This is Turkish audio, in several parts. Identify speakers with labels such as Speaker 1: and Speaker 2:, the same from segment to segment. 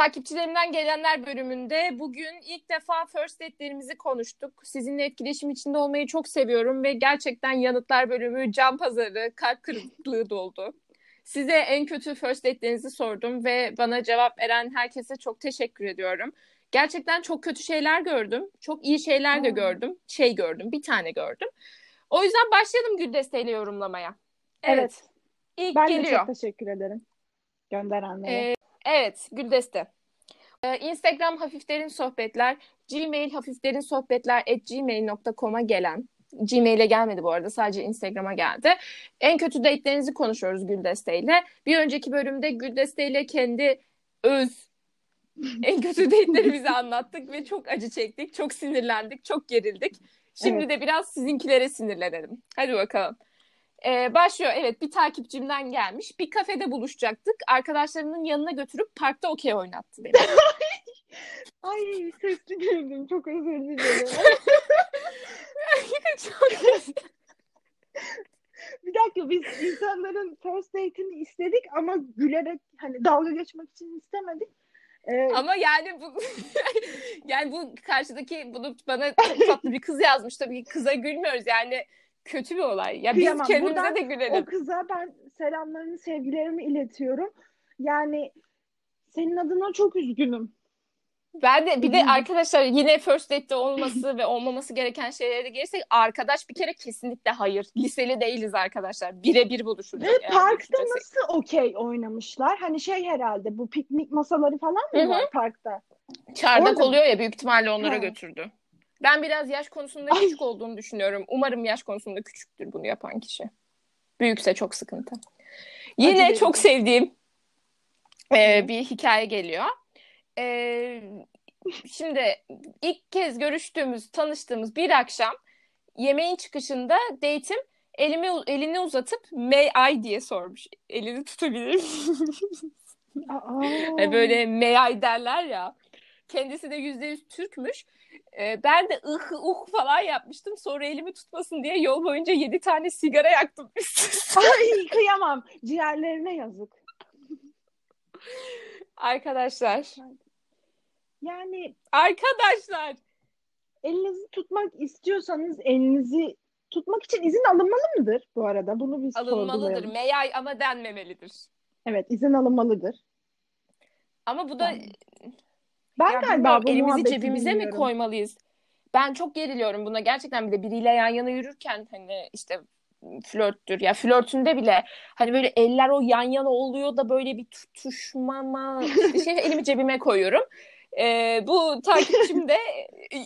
Speaker 1: takipçilerimden gelenler bölümünde bugün ilk defa first date'lerimizi konuştuk. Sizinle etkileşim içinde olmayı çok seviyorum ve gerçekten yanıtlar bölümü can pazarı, kalp kırıklığı doldu. Size en kötü first date'lerinizi sordum ve bana cevap veren herkese çok teşekkür ediyorum. Gerçekten çok kötü şeyler gördüm. Çok iyi şeyler de gördüm. Şey gördüm, bir tane gördüm. O yüzden başlayalım Gül desteğiyle yorumlamaya. Evet.
Speaker 2: Evet.
Speaker 1: İlk
Speaker 2: Ben de
Speaker 1: geliyor.
Speaker 2: çok teşekkür ederim gönderenlere.
Speaker 1: Ee, evet, Güldeste. Ee, Instagram hafiflerin sohbetler, Gmail hafiflerin sohbetler at gmail.com'a gelen. Gmail'e gelmedi bu arada sadece Instagram'a geldi. En kötü date'lerinizi konuşuyoruz Güldeste ile. Bir önceki bölümde Güldeste ile kendi öz en kötü date'lerimizi anlattık ve çok acı çektik, çok sinirlendik, çok gerildik. Şimdi
Speaker 2: Evet.
Speaker 1: de biraz sizinkilere sinirlenelim. Hadi bakalım. Ee, başlıyor. Evet bir takipçimden gelmiş. Bir kafede buluşacaktık. Arkadaşlarının yanına götürüp parkta okey oynattı beni.
Speaker 2: Ay sesli güldüm. Çok özür dilerim.
Speaker 1: Çok
Speaker 2: bir dakika biz insanların first date'ini istedik ama gülerek hani dalga geçmek için istemedik. Ee,
Speaker 1: Ama yani bu yani bu karşıdaki bunu bana çok tatlı bir kız yazmış. Tabii ki kıza gülmüyoruz. Yani kötü bir olay. Ya biz
Speaker 2: Kıyamam.
Speaker 1: kendimize
Speaker 2: Buradan
Speaker 1: de gülelim.
Speaker 2: o kıza ben selamlarını, sevgilerimi iletiyorum. Yani senin adına çok üzgünüm.
Speaker 1: Ben de bir de arkadaşlar yine first date'te olması ve olmaması gereken şeylere gelirsek arkadaş bir kere kesinlikle hayır. Liseli değiliz arkadaşlar. Birebir buluşacağız.
Speaker 2: Ve
Speaker 1: eğer
Speaker 2: parkta nasıl okey oynamışlar? Hani şey herhalde bu piknik masaları falan mı var parkta?
Speaker 1: Çardak
Speaker 2: Orada-
Speaker 1: oluyor ya büyük ihtimalle onlara
Speaker 2: Ha.
Speaker 1: götürdü. Ben biraz yaş konusunda
Speaker 2: Ay.
Speaker 1: küçük olduğunu düşünüyorum. Umarım yaş konusunda küçüktür bunu yapan kişi. Büyükse çok sıkıntı. Yine
Speaker 2: verici.
Speaker 1: çok sevdiğim e, bir hikaye geliyor. E, şimdi ilk kez görüştüğümüz, tanıştığımız bir akşam yemeğin çıkışında date'im elimi elini uzatıp may I diye sormuş. Elini tutabilir miyim? E, böyle meyay derler ya. Kendisi de yüzde yüz Türkmüş. E, ben de ıh uh falan yapmıştım. Sonra elimi tutmasın diye yol boyunca yedi tane sigara yaktım.
Speaker 2: Ay kıyamam. Ciğerlerine yazık.
Speaker 1: Arkadaşlar.
Speaker 2: Yani
Speaker 1: Arkadaşlar.
Speaker 2: elinizi tutmak istiyorsanız elinizi tutmak için izin alınmalı mıdır bu arada? Bunu biz
Speaker 1: Alınmalıdır. Meyay ama denmemelidir.
Speaker 2: Evet izin alınmalıdır.
Speaker 1: Ama bu da
Speaker 2: Yani Ben
Speaker 1: ya
Speaker 2: galiba bu
Speaker 1: elimizi cebimize mi koymalıyız? Ben çok geriliyorum buna. Gerçekten bir de biriyle yan yana yürürken hani işte flörttür ya flörtünde bile hani böyle eller o yan yana oluyor da böyle bir tutuşmama işte şey elimi cebime koyuyorum. Ee, bu takipçim de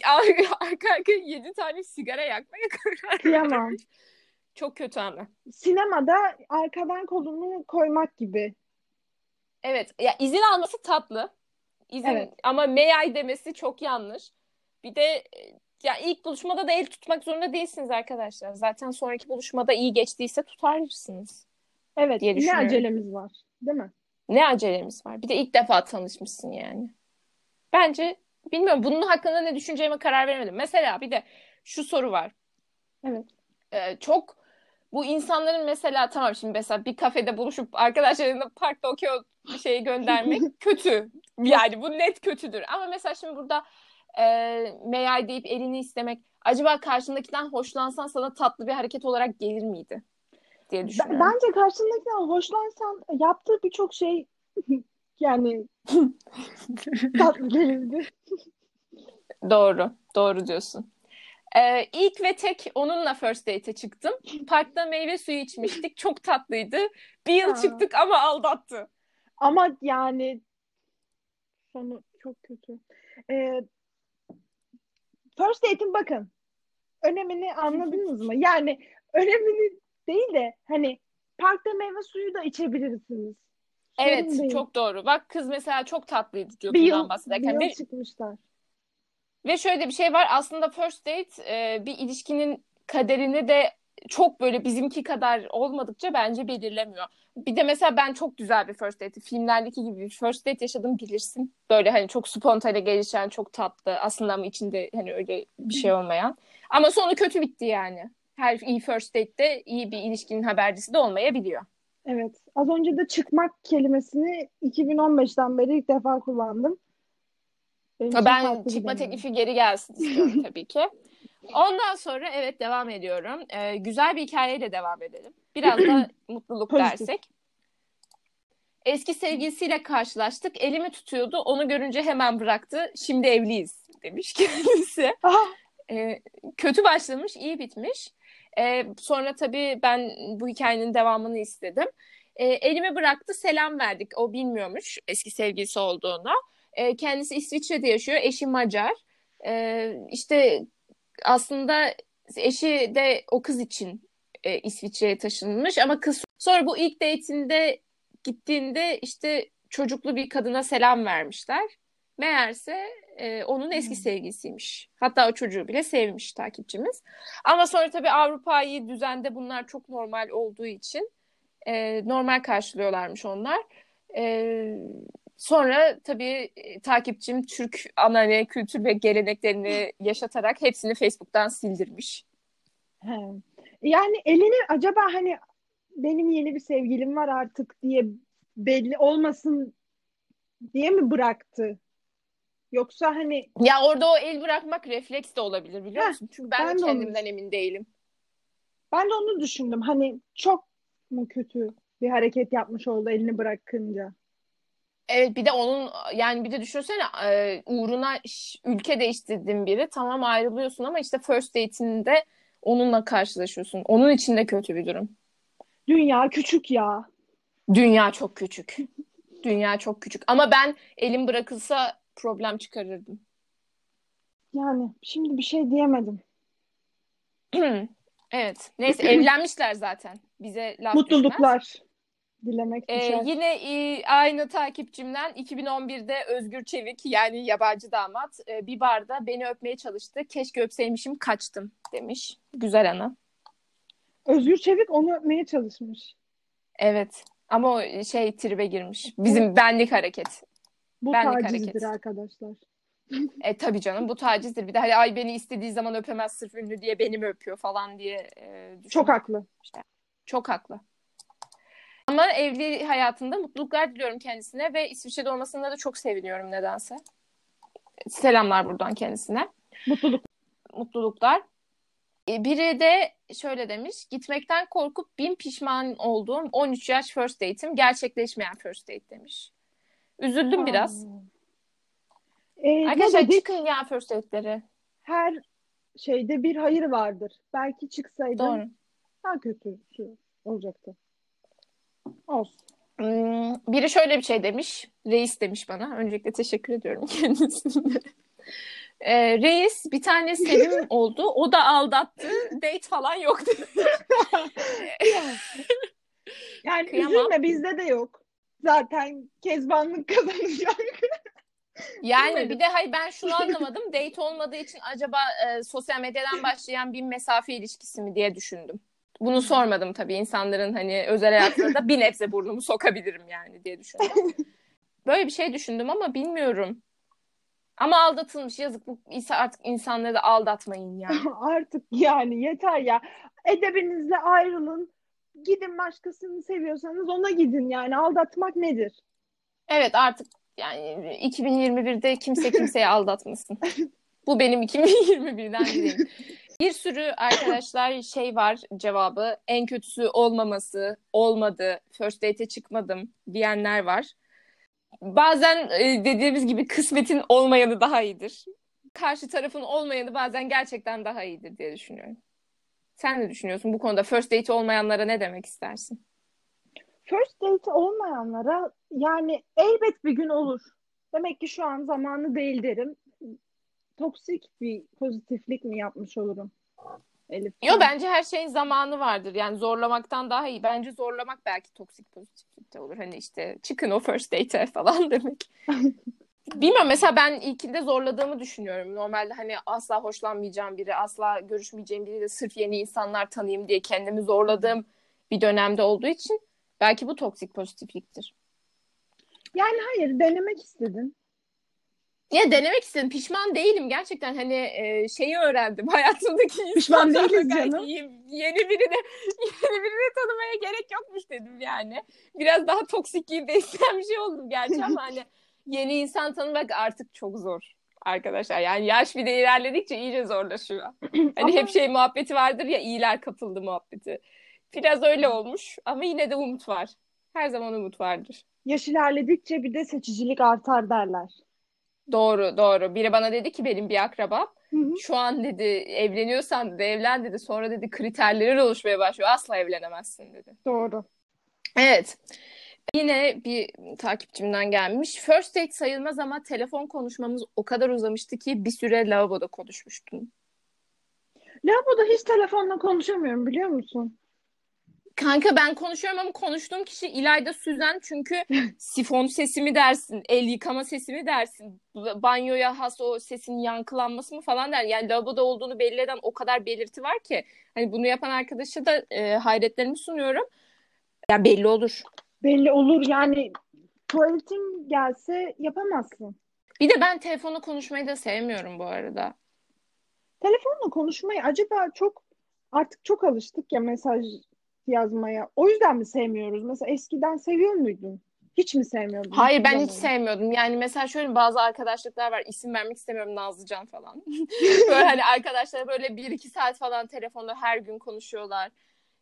Speaker 1: arka arkaya yedi tane sigara yakmaya karar
Speaker 2: Kıyamam.
Speaker 1: Çok kötü ama.
Speaker 2: Sinemada arkadan kolunu koymak gibi.
Speaker 1: Evet ya izin alması tatlı. İzin
Speaker 2: Evet.
Speaker 1: ama may I demesi çok yanlış. Bir de ya ilk buluşmada da el tutmak zorunda değilsiniz arkadaşlar. Zaten sonraki buluşmada iyi geçtiyse tutarsınız.
Speaker 2: Evet
Speaker 1: diye
Speaker 2: ne acelemiz var değil mi?
Speaker 1: Ne acelemiz var? Bir de ilk defa tanışmışsın yani. Bence bilmiyorum bunun hakkında ne düşüneceğime karar veremedim. Mesela bir de şu soru var.
Speaker 2: Evet.
Speaker 1: Ee, çok bu insanların mesela tamam şimdi mesela bir kafede buluşup arkadaşlarına parkta okey bir şey göndermek kötü. Yani bu net kötüdür. Ama mesela şimdi burada e, I deyip elini istemek acaba karşındakinden hoşlansan sana tatlı bir hareket olarak gelir miydi? diye
Speaker 2: B-
Speaker 1: düşünüyorum.
Speaker 2: Bence karşındakinden hoşlansan yaptığı birçok şey yani tatlı gelirdi.
Speaker 1: Doğru. Doğru diyorsun. Ee, ilk ve tek onunla first date'e çıktım. Parkta meyve suyu içmiştik. Çok tatlıydı. Bir yıl
Speaker 2: Ha.
Speaker 1: çıktık ama aldattı.
Speaker 2: Ama yani sonu çok kötü. Ee, first date'in bakın önemini anladınız mı? Yani önemini değil de hani parkta meyve suyu da içebilirsiniz. Sorun
Speaker 1: Evet,
Speaker 2: değil.
Speaker 1: çok doğru. Bak kız mesela çok tatlıydı diyor
Speaker 2: bir yıl, bir
Speaker 1: bahsederken.
Speaker 2: yıl
Speaker 1: Ve,
Speaker 2: çıkmışlar.
Speaker 1: ve şöyle bir şey var. Aslında first date e, bir ilişkinin kaderini de çok böyle bizimki kadar olmadıkça bence belirlemiyor. Bir de mesela ben çok güzel bir first date, filmlerdeki gibi bir first date yaşadım bilirsin. Böyle hani çok spontane gelişen, çok tatlı. Aslında ama içinde hani öyle bir şey olmayan. Ama sonu kötü bitti yani. Her iyi first date'de iyi bir ilişkinin habercisi de olmayabiliyor.
Speaker 2: Evet. Az önce de çıkmak kelimesini 2015'ten beri ilk defa kullandım.
Speaker 1: Benim ben çıkma teklifi geri gelsin istiyorum tabii ki. Ondan sonra evet devam ediyorum. Ee, güzel bir hikayeyle devam edelim. Biraz da mutluluk dersek. Eski sevgilisiyle karşılaştık. Elimi tutuyordu. Onu görünce hemen bıraktı. Şimdi evliyiz demiş kendisi. Ee, kötü başlamış, iyi bitmiş. Ee, sonra tabii ben bu hikayenin devamını istedim. Ee, elimi bıraktı, selam verdik. O bilmiyormuş eski sevgilisi olduğunu. Ee, kendisi İsviçre'de yaşıyor, eşi Macar. Ee, işte aslında eşi de o kız için e, İsviçre'ye taşınmış ama kız sonra bu ilk date'inde gittiğinde işte çocuklu bir kadına selam vermişler. Meğerse e, onun eski hmm. sevgilisiymiş. Hatta o çocuğu bile sevmiş takipçimiz. Ama sonra tabii Avrupa'yı düzende bunlar çok normal olduğu için e, normal karşılıyorlarmış onlar. E, sonra tabii e, takipçim Türk anane kültür ve geleneklerini yaşatarak hepsini Facebook'tan sildirmiş.
Speaker 2: He. Yani elini acaba hani benim yeni bir sevgilim var artık diye belli olmasın diye mi bıraktı? Yoksa hani
Speaker 1: ya orada o el bırakmak refleks de olabilir biliyor musun? Çünkü ben, ben de kendimden onu... emin değilim.
Speaker 2: Ben de onu düşündüm. Hani çok mu kötü bir hareket yapmış oldu elini bırakınca.
Speaker 1: Evet bir de onun yani bir de düşünsene e, uğruna ülke değiştirdiğin biri tamam ayrılıyorsun ama işte first date'inde onunla karşılaşıyorsun. Onun için de kötü bir durum.
Speaker 2: Dünya küçük ya.
Speaker 1: Dünya çok küçük. Dünya çok küçük. Ama ben elim bırakılsa problem çıkarırdım.
Speaker 2: Yani şimdi bir şey diyemedim.
Speaker 1: evet. Neyse evlenmişler zaten. Bize laf
Speaker 2: Mutluluklar. Düşmez. Dilemek
Speaker 1: ee, yine e, aynı takipçimden 2011'de Özgür Çevik yani yabancı damat e, bir barda beni öpmeye çalıştı. Keşke öpseymişim kaçtım demiş. Güzel ana.
Speaker 2: Özgür Çevik onu öpmeye çalışmış.
Speaker 1: Evet. Ama o şey tribe girmiş. Bizim benlik hareket.
Speaker 2: Bu benlik tacizdir hareket. arkadaşlar.
Speaker 1: e tabii canım bu tacizdir. Bir de hani ay beni istediği zaman öpemez sırf ünlü diye beni mi öpüyor falan diye e,
Speaker 2: Çok haklı.
Speaker 1: İşte, çok haklı. Ama evli hayatında mutluluklar diliyorum kendisine ve İsviçre'de olmasında da çok seviniyorum nedense. Selamlar buradan kendisine.
Speaker 2: Mutluluk.
Speaker 1: Mutluluklar. E, biri de şöyle demiş. Gitmekten korkup bin pişman olduğum 13 yaş first date'im gerçekleşmeyen first date demiş. Üzüldüm Aa. biraz. Ee, Arkadaşlar çıkın ya first date'leri.
Speaker 2: Her şeyde bir hayır vardır. Belki çıksaydı Doğru. daha kötüsü olacaktı. Olsun.
Speaker 1: Hmm, biri şöyle bir şey demiş. Reis demiş bana. Öncelikle teşekkür ediyorum kendisine. Ee, reis bir tane Sevim oldu. O da aldattı. Date falan yok dedi.
Speaker 2: yani Kıyamam. üzülme bizde de yok. Zaten kezbanlık kazanacak.
Speaker 1: Yani bir de hayır ben şunu anlamadım. Date olmadığı için acaba e, sosyal medyadan başlayan bir mesafe ilişkisi mi diye düşündüm. Bunu sormadım tabii insanların hani özel hayatlarında bir nebze burnumu sokabilirim yani diye düşündüm. Böyle bir şey düşündüm ama bilmiyorum. Ama aldatılmış yazık bu artık insanları da aldatmayın ya.
Speaker 2: artık yani yeter ya. Edebinizle ayrılın. Gidin başkasını seviyorsanız ona gidin yani aldatmak nedir?
Speaker 1: Evet artık yani 2021'de kimse kimseye aldatmasın. bu benim 2021'den dileğim. Bir sürü arkadaşlar şey var cevabı en kötüsü olmaması, olmadı, first date'e çıkmadım diyenler var. Bazen e, dediğimiz gibi kısmetin olmayanı daha iyidir. Karşı tarafın olmayanı bazen gerçekten daha iyidir diye düşünüyorum. Sen ne düşünüyorsun bu konuda? First date olmayanlara ne demek istersin?
Speaker 2: First date olmayanlara yani elbet bir gün olur. Demek ki şu an zamanı değil derim toksik bir pozitiflik mi yapmış olurum?
Speaker 1: Elif. Yo bence her şeyin zamanı vardır. Yani zorlamaktan daha iyi. Bence zorlamak belki toksik pozitiflikte olur. Hani işte çıkın o first date'e falan demek. Bilmiyorum mesela ben ilkinde zorladığımı düşünüyorum. Normalde hani asla hoşlanmayacağım biri, asla görüşmeyeceğim biri de sırf yeni insanlar tanıyayım diye kendimi zorladığım bir dönemde olduğu için belki bu toksik pozitifliktir.
Speaker 2: Yani hayır denemek istedin.
Speaker 1: Ya denemek istedim. Pişman değilim. Gerçekten hani e, şeyi öğrendim. Hayatımdaki
Speaker 2: Pişman değiliz canım.
Speaker 1: Yeni, birini yeni birini tanımaya gerek yokmuş dedim yani. Biraz daha toksik gibi besleyen bir şey oldum gerçi ama hani yeni insan tanımak artık çok zor arkadaşlar. Yani yaş bir de ilerledikçe iyice zorlaşıyor. Hani
Speaker 2: Ama-
Speaker 1: hep şey muhabbeti vardır ya iyiler kapıldı muhabbeti. Biraz öyle olmuş ama yine de umut var. Her zaman umut vardır.
Speaker 2: Yaş ilerledikçe bir de seçicilik artar derler.
Speaker 1: Doğru doğru. Biri bana dedi ki benim bir akrabam
Speaker 2: Hı hı.
Speaker 1: şu an dedi evleniyorsan dedi evlen dedi. Sonra dedi kriterlerin oluşmaya başlıyor. Asla evlenemezsin dedi.
Speaker 2: Doğru.
Speaker 1: Evet. Yine bir takipçimden gelmiş. First date sayılmaz ama telefon konuşmamız o kadar uzamıştı ki bir süre lavaboda konuşmuştum.
Speaker 2: Lavaboda hiç telefonla konuşamıyorum biliyor musun?
Speaker 1: Kanka ben konuşuyorum ama konuştuğum kişi İlayda Süzen çünkü sifon sesi mi dersin, el yıkama sesi mi dersin, banyoya has o sesin yankılanması mı falan der. Yani lavaboda olduğunu belli eden o kadar belirti var ki hani bunu yapan arkadaşa da e, hayretlerimi sunuyorum. Ya belli olur.
Speaker 2: Belli olur yani tuvaletin gelse yapamazsın.
Speaker 1: Bir de ben telefonla konuşmayı da sevmiyorum bu arada.
Speaker 2: Telefonla konuşmayı acaba çok artık çok alıştık ya mesaj yazmaya. O yüzden mi sevmiyoruz? Mesela eskiden seviyor muydun? Hiç mi sevmiyordun?
Speaker 1: Hayır ben hiç sevmiyordum. Yani mesela şöyle bazı arkadaşlıklar var. İsim vermek istemiyorum Nazlıcan falan. böyle hani arkadaşlar böyle bir iki saat falan telefonda her gün konuşuyorlar.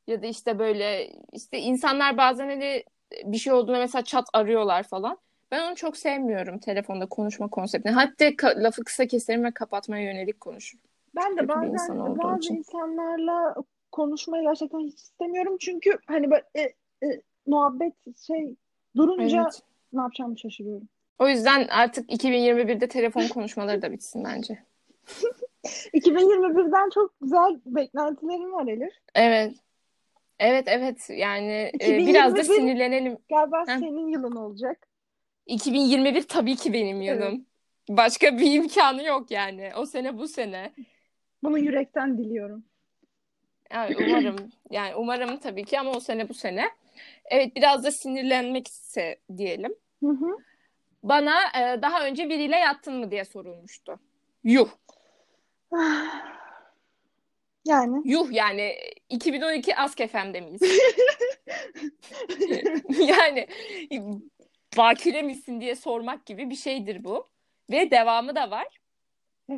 Speaker 1: Ya da işte böyle işte insanlar bazen hani bir şey olduğunda mesela chat arıyorlar falan. Ben onu çok sevmiyorum telefonda konuşma konseptini. Hatta ka- lafı kısa keserim ve kapatmaya yönelik konuşurum.
Speaker 2: Ben de
Speaker 1: Kötü
Speaker 2: bazen bazı
Speaker 1: için.
Speaker 2: insanlarla konuşmayı gerçekten hiç istemiyorum. Çünkü hani böyle e, e, muhabbet şey durunca
Speaker 1: Evet.
Speaker 2: ne yapacağımı şaşırıyorum.
Speaker 1: O yüzden artık 2021'de telefon konuşmaları da bitsin bence.
Speaker 2: 2021'den çok güzel beklentilerim var Elif.
Speaker 1: Evet. Evet evet yani e, biraz da
Speaker 2: 2021
Speaker 1: sinirlenelim.
Speaker 2: Galiba
Speaker 1: Heh.
Speaker 2: senin yılın olacak.
Speaker 1: 2021 tabii ki benim
Speaker 2: Evet.
Speaker 1: yılım. Başka bir imkanı yok yani. O sene bu sene.
Speaker 2: Bunu yürekten diliyorum.
Speaker 1: Yani umarım yani umarım tabii ki ama o sene bu sene. Evet biraz da sinirlenmekse diyelim.
Speaker 2: Hı hı.
Speaker 1: Bana e, daha önce biriyle yattın mı diye sorulmuştu. Yuh.
Speaker 2: Yani
Speaker 1: Yuh yani 2012 Ask FM'de miyiz? yani bakire misin diye sormak gibi bir şeydir bu. Ve devamı da var.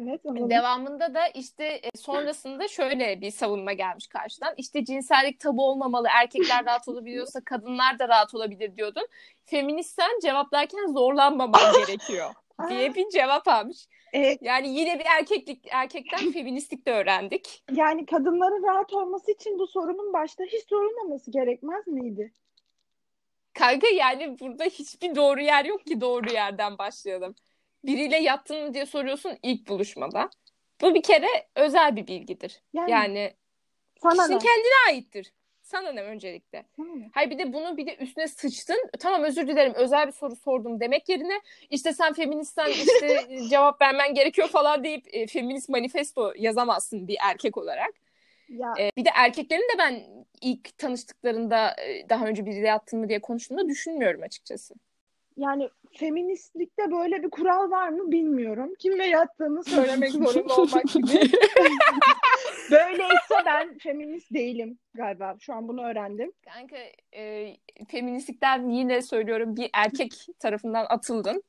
Speaker 2: Evet alalım.
Speaker 1: Devamında da işte e, sonrasında şöyle bir savunma gelmiş karşıdan. İşte cinsellik tabu olmamalı, erkekler rahat olabiliyorsa kadınlar da rahat olabilir diyordun. Feministsen cevaplarken zorlanmaman gerekiyor diye bir cevap almış.
Speaker 2: E,
Speaker 1: Yani yine bir erkeklik erkekten feministlik de öğrendik.
Speaker 2: yani kadınların rahat olması için bu sorunun başta hiç sorulmaması gerekmez miydi?
Speaker 1: Kanka yani burada hiçbir doğru yer yok ki doğru yerden başlayalım. Biriyle yattın mı diye soruyorsun ilk buluşmada. Bu bir kere özel bir bilgidir.
Speaker 2: Yani,
Speaker 1: Yani
Speaker 2: sana
Speaker 1: kişinin
Speaker 2: ne?
Speaker 1: kendine aittir. Sana ne öncelikle?
Speaker 2: Sana ne?
Speaker 1: Hayır bir de bunu bir de üstüne sıçtın. Tamam özür dilerim özel bir soru sordum demek yerine işte sen feministsen işte cevap vermen gerekiyor falan deyip e, feminist manifesto yazamazsın bir erkek olarak.
Speaker 2: Ya
Speaker 1: E, bir de erkeklerin de ben ilk tanıştıklarında e, daha önce biriyle yattın mı diye konuştuğunda düşünmüyorum açıkçası.
Speaker 2: Yani feministlikte böyle bir kural var mı bilmiyorum. Kimle yattığını söylemek zorunda olmak gibi. Böyleyse ben feminist değilim galiba. Şu an bunu öğrendim.
Speaker 1: Kanka e, feministlikten yine söylüyorum bir erkek tarafından atıldın.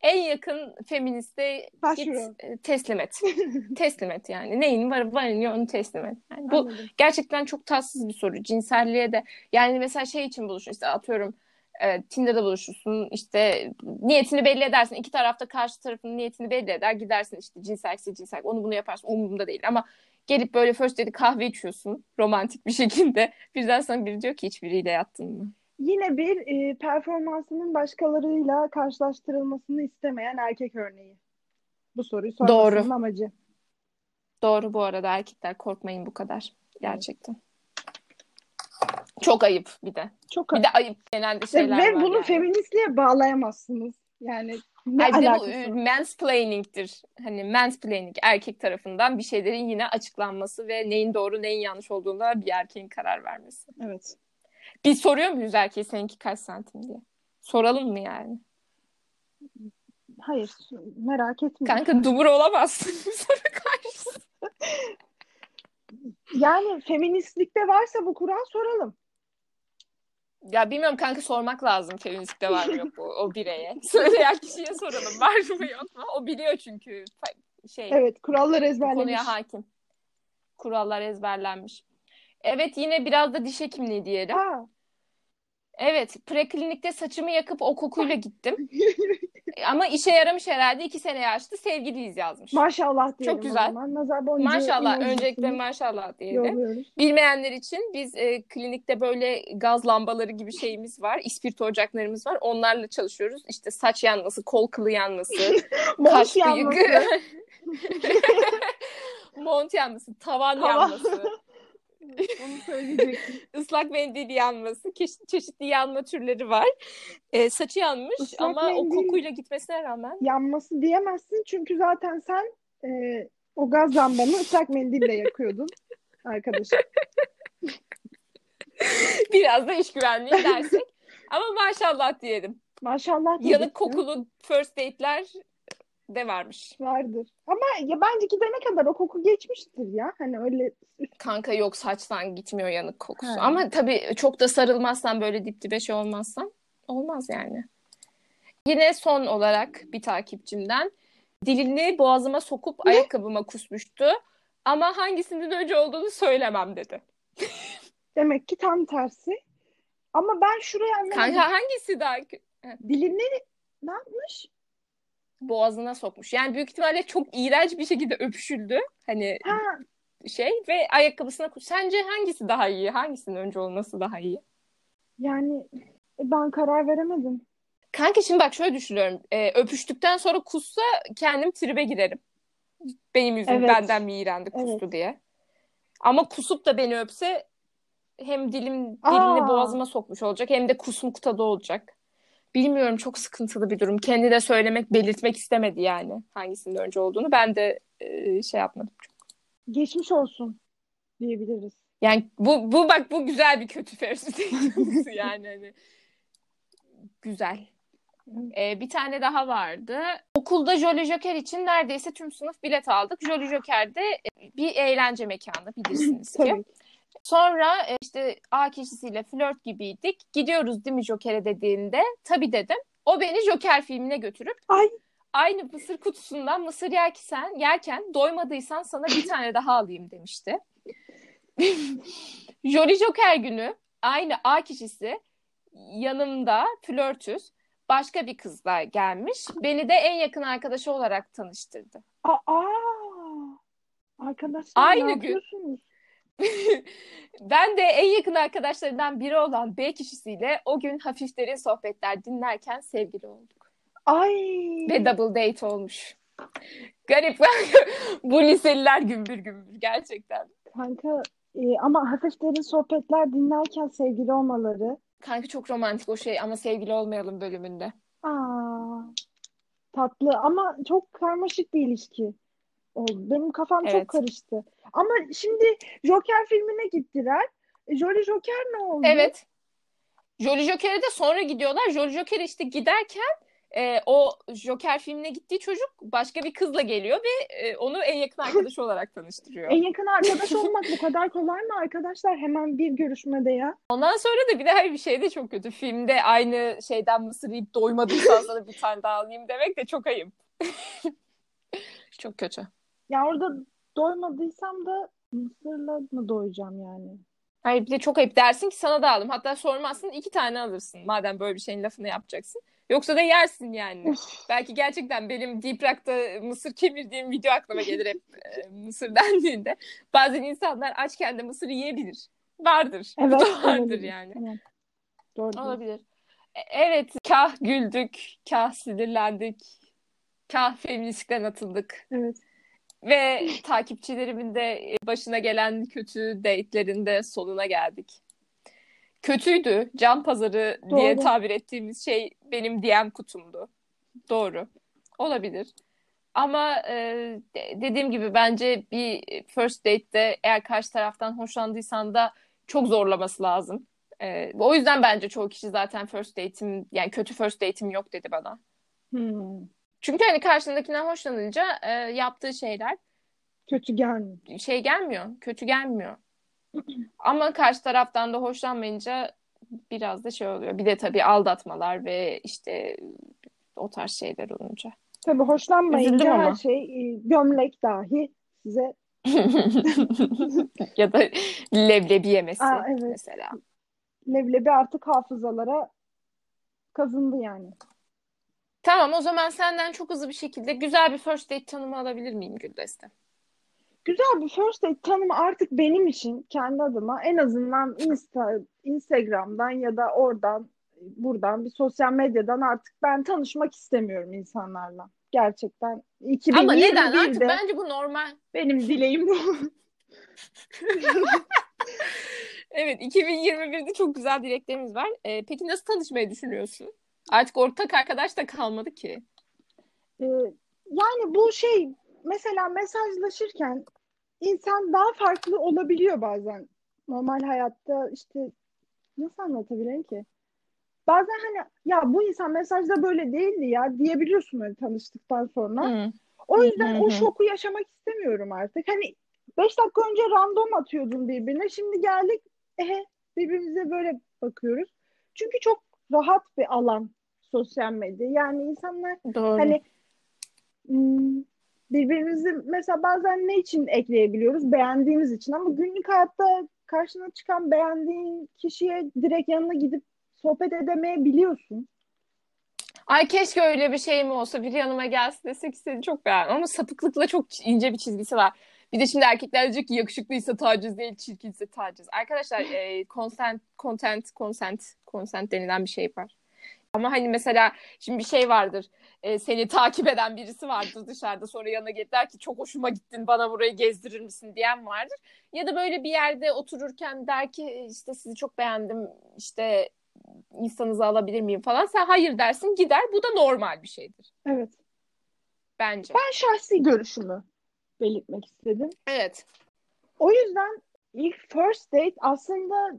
Speaker 1: En yakın feministe git
Speaker 2: Başvuru.
Speaker 1: e, teslim et. teslim et yani. Neyin var varın onu teslim et. Yani bu
Speaker 2: Anladım.
Speaker 1: gerçekten çok tatsız bir soru. Cinselliğe de yani mesela şey için buluşun işte atıyorum e, Tinder'da buluşursun işte niyetini belli edersin. İki tarafta karşı tarafın niyetini belli eder. Gidersin işte cinsellikse cinsellik onu bunu yaparsın umurumda değil ama gelip böyle first date kahve içiyorsun romantik bir şekilde. Birden sana biri diyor ki hiçbiriyle yattın mı?
Speaker 2: Yine bir e, performansının başkalarıyla karşılaştırılmasını istemeyen erkek örneği. Bu soruyu sormasının
Speaker 1: Doğru.
Speaker 2: amacı.
Speaker 1: Doğru bu arada erkekler korkmayın bu kadar. Gerçekten. Çok ayıp bir de.
Speaker 2: Çok
Speaker 1: Bir de ayıp genelde şeyler
Speaker 2: ve
Speaker 1: var
Speaker 2: bunu
Speaker 1: yani.
Speaker 2: feministliğe bağlayamazsınız. Yani ne
Speaker 1: Ay bir de bu
Speaker 2: alakası var?
Speaker 1: mansplaining'tir. Hani mansplaining erkek tarafından bir şeylerin yine açıklanması ve neyin doğru neyin yanlış olduğuna bir erkeğin karar vermesi.
Speaker 2: Evet.
Speaker 1: Biz soruyor muyuz erkeğe seninki kaç santim diye? Soralım mı yani?
Speaker 2: hayır merak etme.
Speaker 1: Kanka dumur olamazsın soru karşısında.
Speaker 2: Yani feministlikte varsa bu kural soralım.
Speaker 1: Ya bilmiyorum kanka sormak lazım feministlikte var mı yok mu o bireye. Söyleyen kişiye soralım var mı yok mu? O biliyor çünkü şey
Speaker 2: Evet kurallar
Speaker 1: bu
Speaker 2: ezberlemiş.
Speaker 1: konuya hakim. Kurallar ezberlenmiş. Evet yine biraz da diş hekimliği diyelim.
Speaker 2: Ha.
Speaker 1: Evet preklinikte saçımı yakıp o kokuyla gittim. Ama işe yaramış herhalde iki sene yaşlı sevgiliyiz yazmış.
Speaker 2: Maşallah diyelim
Speaker 1: Çok güzel.
Speaker 2: o zaman. Nazar boncuğu
Speaker 1: Maşallah öncelikle maşallah diyelim.
Speaker 2: yolluyoruz.
Speaker 1: Bilmeyenler için biz e, klinikte böyle gaz lambaları gibi şeyimiz var. İspirto ocaklarımız var. Onlarla çalışıyoruz. İşte saç yanması, kol kılı yanması, kaş
Speaker 2: yanması.
Speaker 1: kıyığı, mont yanması, tavan
Speaker 2: Tavan.
Speaker 1: yanması,
Speaker 2: Onu söyleyecektim.
Speaker 1: ıslak mendil yanması, keş- çeşitli yanma türleri var. E, saçı yanmış
Speaker 2: Islak
Speaker 1: ama o
Speaker 2: mendil-
Speaker 1: kokuyla gitmesine rağmen
Speaker 2: Yanması diyemezsin çünkü zaten sen e, o gaz lambanı ıslak mendille yakıyordun arkadaşım.
Speaker 1: biraz da iş güvenliği dersek. Ama maşallah diyelim.
Speaker 2: Maşallah
Speaker 1: Yanık kokulu first date'ler de varmış.
Speaker 2: vardır. Ama ya bence gidene kadar o koku geçmiştir ya. Hani öyle
Speaker 1: Kanka yok saçtan gitmiyor yanık kokusu.
Speaker 2: He.
Speaker 1: Ama tabii çok da sarılmazsan böyle dip dibe şey olmazsan olmaz yani. Yine son olarak bir takipçimden dilini boğazıma sokup
Speaker 2: Ne?
Speaker 1: ayakkabıma kusmuştu. Ama hangisinin önce olduğunu söylemem dedi.
Speaker 2: demek ki tam tersi. Ama ben şuraya anlamadım.
Speaker 1: Kanka hangisi daha
Speaker 2: Dilini ne yapmış?
Speaker 1: Boğazına sokmuş. Yani büyük ihtimalle çok iğrenç bir şekilde öpüşüldü. Hani
Speaker 2: Ha,
Speaker 1: şey ve ayakkabısına. Sence hangisi daha iyi? Hangisinin önce olması daha iyi?
Speaker 2: yani ben karar veremedim.
Speaker 1: Kanka şimdi bak şöyle düşünüyorum. Ee, öpüştükten sonra kussa kendim tribe girerim. Benim yüzüm
Speaker 2: Evet.
Speaker 1: benden mi iğrendi kustu
Speaker 2: Evet.
Speaker 1: diye. Ama kusup da beni öpse hem dilim dilini
Speaker 2: Aa.
Speaker 1: boğazıma sokmuş olacak hem de kusmuk tadı olacak. Bilmiyorum çok sıkıntılı bir durum. Kendi de söylemek, belirtmek istemedi yani hangisinin önce olduğunu. Ben de e, şey yapmadım.
Speaker 2: Geçmiş olsun diyebiliriz.
Speaker 1: Yani bu bu bak bu güzel bir kötü Fersu'su yani hani güzel. Ee, bir tane daha vardı. Okulda Jolly Joker için neredeyse tüm sınıf bilet aldık. Jolly Joker'de e, bir eğlence mekanı bilirsiniz ki. Sonra e, işte A kişisiyle flört gibiydik. Gidiyoruz değil mi Joker'e dediğinde. Tabii dedim. O beni Joker filmine götürüp
Speaker 2: Ay.
Speaker 1: aynı mısır kutusundan mısır yerken, yerken doymadıysan sana bir tane daha alayım demişti. Jolly Joker günü aynı A kişisi yanımda flörtüz başka bir kızla gelmiş. Beni de en yakın arkadaşı olarak tanıştırdı.
Speaker 2: Aa, arkadaşlar
Speaker 1: Aynı
Speaker 2: ne
Speaker 1: gün.
Speaker 2: yapıyorsunuz?
Speaker 1: ben de en yakın arkadaşlarından biri olan B kişisiyle o gün hafif derin sohbetler dinlerken sevgili olduk.
Speaker 2: Ay.
Speaker 1: Ve double date olmuş. Garip. Bu liseliler gümbür gümbür gerçekten.
Speaker 2: Kanka e, ama hafif derin sohbetler dinlerken sevgili olmaları.
Speaker 1: Kanka çok romantik o şey ama sevgili olmayalım bölümünde.
Speaker 2: Aa, tatlı ama çok karmaşık bir ilişki. Benim kafam çok
Speaker 1: Evet.
Speaker 2: karıştı. Ama şimdi Joker filmine gittiler. E, Jolly Joker ne oldu?
Speaker 1: Evet. Jolly Joker'e de sonra gidiyorlar. Jolly Joker işte giderken e, o Joker filmine gittiği çocuk başka bir kızla geliyor ve e, onu en yakın arkadaşı olarak tanıştırıyor.
Speaker 2: En yakın arkadaş olmak bu kadar kolay mı arkadaşlar? Hemen bir görüşmede ya.
Speaker 1: Ondan sonra da bir de her bir şey de çok kötü. Filmde aynı şeyden mısır yiyip doymadıysan sana bir tane daha alayım demek de çok ayıp. çok kötü.
Speaker 2: Ya orada doymadıysam da mısırla mı doyacağım yani?
Speaker 1: Hayır bir de çok ayıp dersin ki sana da aldım. Hatta sormazsın iki tane alırsın. Madem böyle bir şeyin lafını yapacaksın. Yoksa da yersin yani. Belki gerçekten benim Deep Rock'ta mısır kemirdiğim video aklıma gelir hep e, mısır dendiğinde. Bazen insanlar açken de mısır yiyebilir. Vardır.
Speaker 2: Evet,
Speaker 1: vardır
Speaker 2: olabilir.
Speaker 1: yani.
Speaker 2: Tamam. Doğru.
Speaker 1: Olabilir. E, Evet, kah güldük, kah sinirlendik, kah feministikten atıldık.
Speaker 2: Evet.
Speaker 1: Ve takipçilerimin de başına gelen kötü date'lerin de sonuna geldik. Kötüydü. Can pazarı diye
Speaker 2: Doğru.
Speaker 1: tabir ettiğimiz şey benim DM kutumdu. Doğru. Olabilir. Ama e, de- dediğim gibi bence bir first date'de eğer karşı taraftan hoşlandıysan da çok zorlaması lazım. E, o yüzden bence çoğu kişi zaten first date'im yani kötü first date'im yok dedi bana.
Speaker 2: Hmm.
Speaker 1: Çünkü hani karşındakinden hoşlanınca e, yaptığı şeyler
Speaker 2: Kötü gelmiyor.
Speaker 1: şey gelmiyor, kötü gelmiyor. Ama karşı taraftan da hoşlanmayınca biraz da şey oluyor. Bir de tabii aldatmalar ve işte o tarz şeyler olunca.
Speaker 2: Tabii hoşlanmayınca
Speaker 1: Üzüldüm
Speaker 2: her
Speaker 1: ama.
Speaker 2: şey e, gömlek dahi size
Speaker 1: Ya da leblebi yemesi
Speaker 2: Aa, evet.
Speaker 1: mesela.
Speaker 2: leblebi artık hafızalara kazındı yani.
Speaker 1: Tamam o zaman senden çok hızlı bir şekilde güzel bir first date tanımı alabilir miyim Güldeste?
Speaker 2: Güzel bir first date tanımı artık benim için kendi adıma en azından Insta, Instagram'dan ya da oradan buradan bir sosyal medyadan artık ben tanışmak istemiyorum insanlarla. Gerçekten
Speaker 1: Ama neden?
Speaker 2: 2021'de
Speaker 1: Artık bence bu normal.
Speaker 2: benim dileğim bu.
Speaker 1: Evet 2021'de çok güzel dileklerimiz var. Ee, peki nasıl tanışmayı düşünüyorsun? Artık ortak arkadaş da kalmadı ki.
Speaker 2: Ee, yani bu şey mesela mesajlaşırken insan daha farklı olabiliyor bazen. Normal hayatta işte nasıl anlatabilirim ki? Bazen hani ya bu insan mesajda böyle değildi ya diyebiliyorsun öyle tanıştıktan sonra.
Speaker 1: Hı.
Speaker 2: O yüzden
Speaker 1: Hı hı
Speaker 2: o şoku yaşamak istemiyorum artık. Hani 5 dakika önce random atıyordun birbirine. Şimdi geldik ehe birbirimize böyle bakıyoruz. Çünkü çok rahat bir alan sosyal medya. Yani insanlar
Speaker 1: Doğru.
Speaker 2: Hani hmm, birbirimizi mesela bazen ne için ekleyebiliyoruz? Beğendiğimiz için ama günlük hayatta karşına çıkan beğendiğin kişiye direkt yanına gidip sohbet edemeyebiliyorsun.
Speaker 1: Ay keşke öyle bir şey mi olsa biri yanıma gelsin desek ki seni çok beğendim. Ama sapıklıkla çok ince bir çizgisi var. Bir de şimdi erkekler diyecek ki yakışıklıysa taciz değil, çirkinse taciz. Arkadaşlar e, consent, content, consent, consent denilen bir şey var. Ama hani mesela şimdi bir şey vardır. E, seni takip eden birisi vardır dışarıda. Sonra yanına gelip der ki çok hoşuma gittin bana burayı gezdirir misin diyen vardır. Ya da böyle bir yerde otururken der ki işte sizi çok beğendim işte insanınızı alabilir miyim falan. Sen hayır dersin gider. Bu da normal bir şeydir
Speaker 2: Evet.
Speaker 1: bence.
Speaker 2: Ben şahsi görüşümü belirtmek istedim.
Speaker 1: Evet.
Speaker 2: O yüzden ilk first date aslında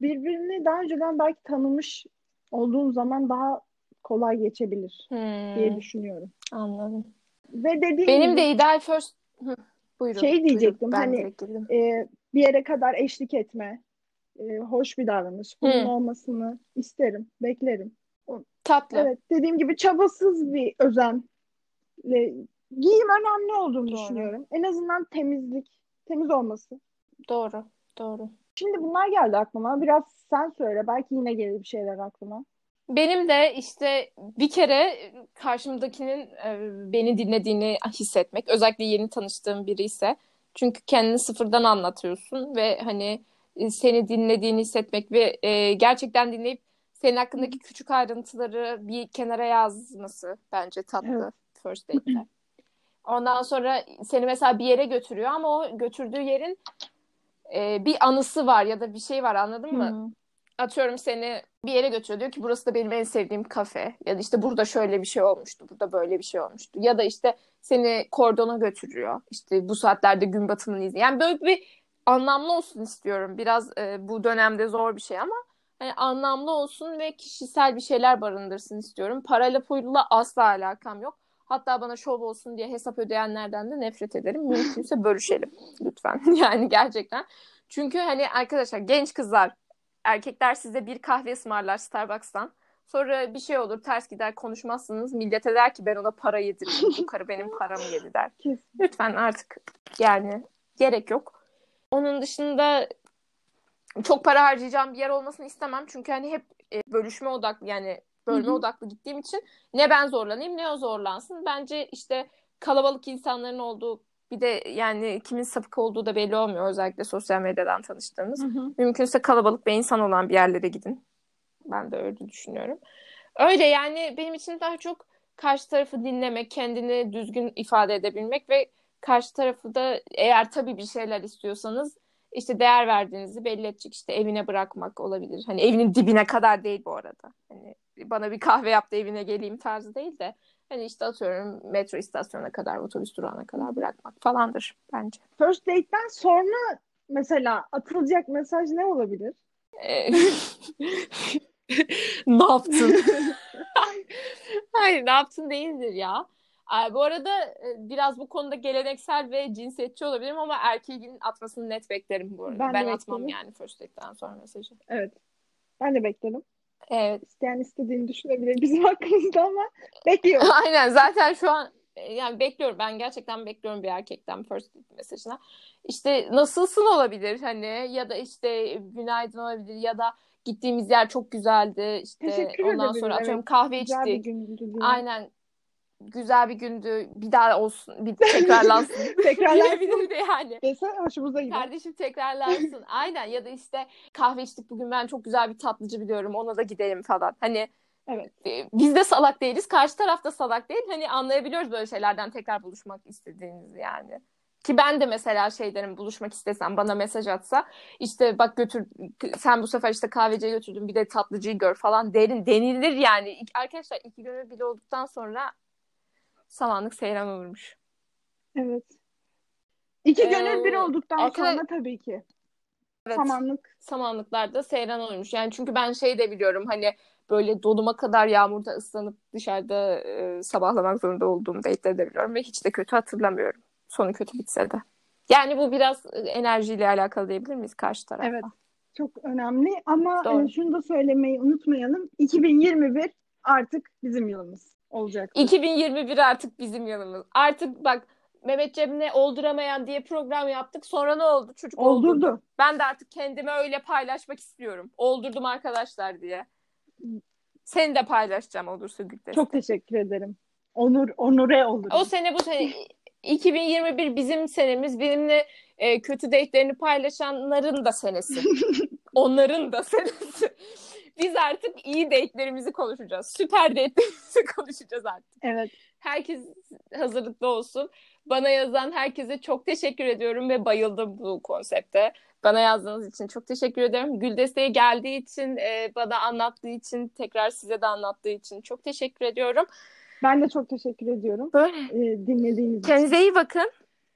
Speaker 2: birbirini daha önceden belki tanımış olduğun zaman daha kolay geçebilir diye
Speaker 1: Hmm,
Speaker 2: düşünüyorum.
Speaker 1: anladım.
Speaker 2: Ve dediğim
Speaker 1: Benim
Speaker 2: gibi
Speaker 1: de ideal first... Hı, buyurun.
Speaker 2: Şey diyecektim,
Speaker 1: buyurun.
Speaker 2: Hani- e, bir yere kadar eşlik etme, e, hoş bir davranış. Bunun
Speaker 1: Hı.
Speaker 2: olmasını isterim, beklerim.
Speaker 1: Tatlı.
Speaker 2: Evet, dediğim gibi çabasız bir özenle giyim önemli olduğunu
Speaker 1: Doğru.
Speaker 2: düşünüyorum. En azından temizlik, temiz olması.
Speaker 1: Doğru. Doğru.
Speaker 2: Şimdi bunlar geldi aklıma. Biraz sen söyle, belki yine gelir bir şeyler aklıma.
Speaker 1: Benim de işte bir kere karşımdakinin e, beni dinlediğini hissetmek. Özellikle yeni tanıştığım biri ise. Çünkü kendini sıfırdan anlatıyorsun ve hani e, seni dinlediğini hissetmek ve e, gerçekten dinleyip senin hakkındaki küçük ayrıntıları bir kenara yazması bence tatlı
Speaker 2: Evet.
Speaker 1: first date'te. Ondan sonra seni mesela bir yere götürüyor ama o götürdüğü yerin e, bir anısı var ya da bir şey var anladın mı?
Speaker 2: Hı.
Speaker 1: atıyorum seni bir yere götürüyor. Diyor ki burası da benim en sevdiğim kafe. Ya da işte burada şöyle bir şey olmuştu. Burada böyle bir şey olmuştu. Ya da işte seni kordona götürüyor. İşte bu saatlerde gün batımını izliyor. Yani böyle bir anlamlı olsun istiyorum. Biraz e, bu dönemde zor bir şey ama hani anlamlı olsun ve kişisel bir şeyler barındırsın istiyorum. Parayla pulla asla alakam yok. Hatta bana şov olsun diye hesap ödeyenlerden de nefret ederim. Mümkünse bölüşelim lütfen. Yani gerçekten. Çünkü hani arkadaşlar genç kızlar erkekler size bir kahve ısmarlar Starbucks'tan. Sonra bir şey olur ters gider konuşmazsınız. Millete der ki ben ona para yedirdim. Bu karı benim paramı yedi der. Lütfen artık yani gerek yok. Onun dışında çok para harcayacağım bir yer olmasını istemem. Çünkü hani hep e, bölüşme odaklı yani bölme odaklı gittiğim için ne ben zorlanayım ne o zorlansın. Bence işte kalabalık insanların olduğu bir de yani kimin sapık olduğu da belli olmuyor özellikle sosyal medyadan tanıştığımız.
Speaker 2: Hı hı.
Speaker 1: Mümkünse kalabalık ve insan olan bir yerlere gidin. Ben de öyle düşünüyorum. Öyle yani benim için daha çok karşı tarafı dinlemek, kendini düzgün ifade edebilmek ve karşı tarafı da eğer tabii bir şeyler istiyorsanız işte değer verdiğinizi belli edecek işte evine bırakmak olabilir. Hani evinin dibine kadar değil bu arada. Hani bana bir kahve yap da evine geleyim tarzı değil de hani işte atıyorum metro istasyonuna kadar, otobüs durağına kadar bırakmak falandır bence.
Speaker 2: First date'den sonra mesela atılacak mesaj ne olabilir?
Speaker 1: Ee, ne yaptın? Hayır ne yaptın değildir ya. Bu arada e, biraz bu konuda geleneksel ve cinsiyetçi olabilirim ama erkeğin atmasını net beklerim bu arada.
Speaker 2: Ben
Speaker 1: Ben, atmam yani first date'den sonra mesajı.
Speaker 2: Evet. Ben de beklerim.
Speaker 1: Evet.
Speaker 2: İsteyen istediğini düşünebilir bizim hakkımızda ama bekliyorum.
Speaker 1: Aynen zaten şu an yani bekliyorum ben gerçekten bekliyorum bir erkekten first date mesajına. İşte nasılsın olabilir hani ya da işte günaydın olabilir ya da gittiğimiz yer çok güzeldi işte
Speaker 2: Teşekkür
Speaker 1: ondan
Speaker 2: edebilir,
Speaker 1: sonra atıyorum
Speaker 2: evet.
Speaker 1: kahve içtik. Aynen güzel bir gündü bir daha olsun bir tekrarlansın. De yani.
Speaker 2: Dese hoşumuza gider.
Speaker 1: Kardeşim tekrarlansın. Aynen ya da işte kahve içtik bugün ben çok güzel bir tatlıcı biliyorum ona da gidelim falan. Hani
Speaker 2: Evet.
Speaker 1: e, biz de salak değiliz. Karşı taraf da salak değil. Hani anlayabiliyoruz böyle şeylerden tekrar buluşmak istediğinizi yani. Ki ben de mesela şey derim buluşmak istesem bana mesaj atsa işte bak götür sen bu sefer işte kahveciye götürdün bir de tatlıcıyı gör falan derin denilir yani. Arkadaşlar iki gönül bile olduktan sonra samanlık seyran olurmuş.
Speaker 2: Evet. İki
Speaker 1: Ee,
Speaker 2: gönül bir olduktan
Speaker 1: arkadaş-
Speaker 2: sonra tabii ki.
Speaker 1: Evet.
Speaker 2: Samanlık.
Speaker 1: samanlıklarda seyran olmuş. Yani çünkü ben şey de biliyorum hani böyle donuma kadar yağmurda ıslanıp dışarıda e, sabahlamak zorunda olduğum date'leri de biliyorum ve hiç de kötü hatırlamıyorum. Sonu kötü bitse de. Yani bu biraz e, enerjiyle alakalı diyebilir miyiz karşı tarafa?
Speaker 2: Evet. Çok önemli ama
Speaker 1: Doğru.
Speaker 2: e, şunu da söylemeyi unutmayalım. 2021 artık bizim yılımız olacak.
Speaker 1: 2021 artık bizim yanımız. Artık bak Mehmet Cem'le olduramayan diye program yaptık. Sonra ne oldu? Çocuk oldurdu.
Speaker 2: Oldurdu.
Speaker 1: Ben de artık kendimi öyle paylaşmak istiyorum. Oldurdum arkadaşlar diye. Seni de paylaşacağım olursa Güldes.
Speaker 2: Çok teşekkür ederim. Onur, onure olur.
Speaker 1: O sene bu sene 2021 bizim senemiz. Benimle e, kötü date'lerini paylaşanların da senesi. Onların da senesi. Biz artık iyi date'lerimizi konuşacağız. Süper date'lerimizi konuşacağız artık.
Speaker 2: Evet.
Speaker 1: Herkes hazırlıklı olsun. Bana yazan herkese çok teşekkür ediyorum ve bayıldım bu konsepte. Bana yazdığınız için çok teşekkür ederim. Güldeste'ye geldiği için, e, bana anlattığı için, tekrar size de anlattığı için çok teşekkür ediyorum.
Speaker 2: Ben de çok teşekkür ediyorum
Speaker 1: Böyle.
Speaker 2: e, dinlediğiniz için.
Speaker 1: Kendinize iyi bakın.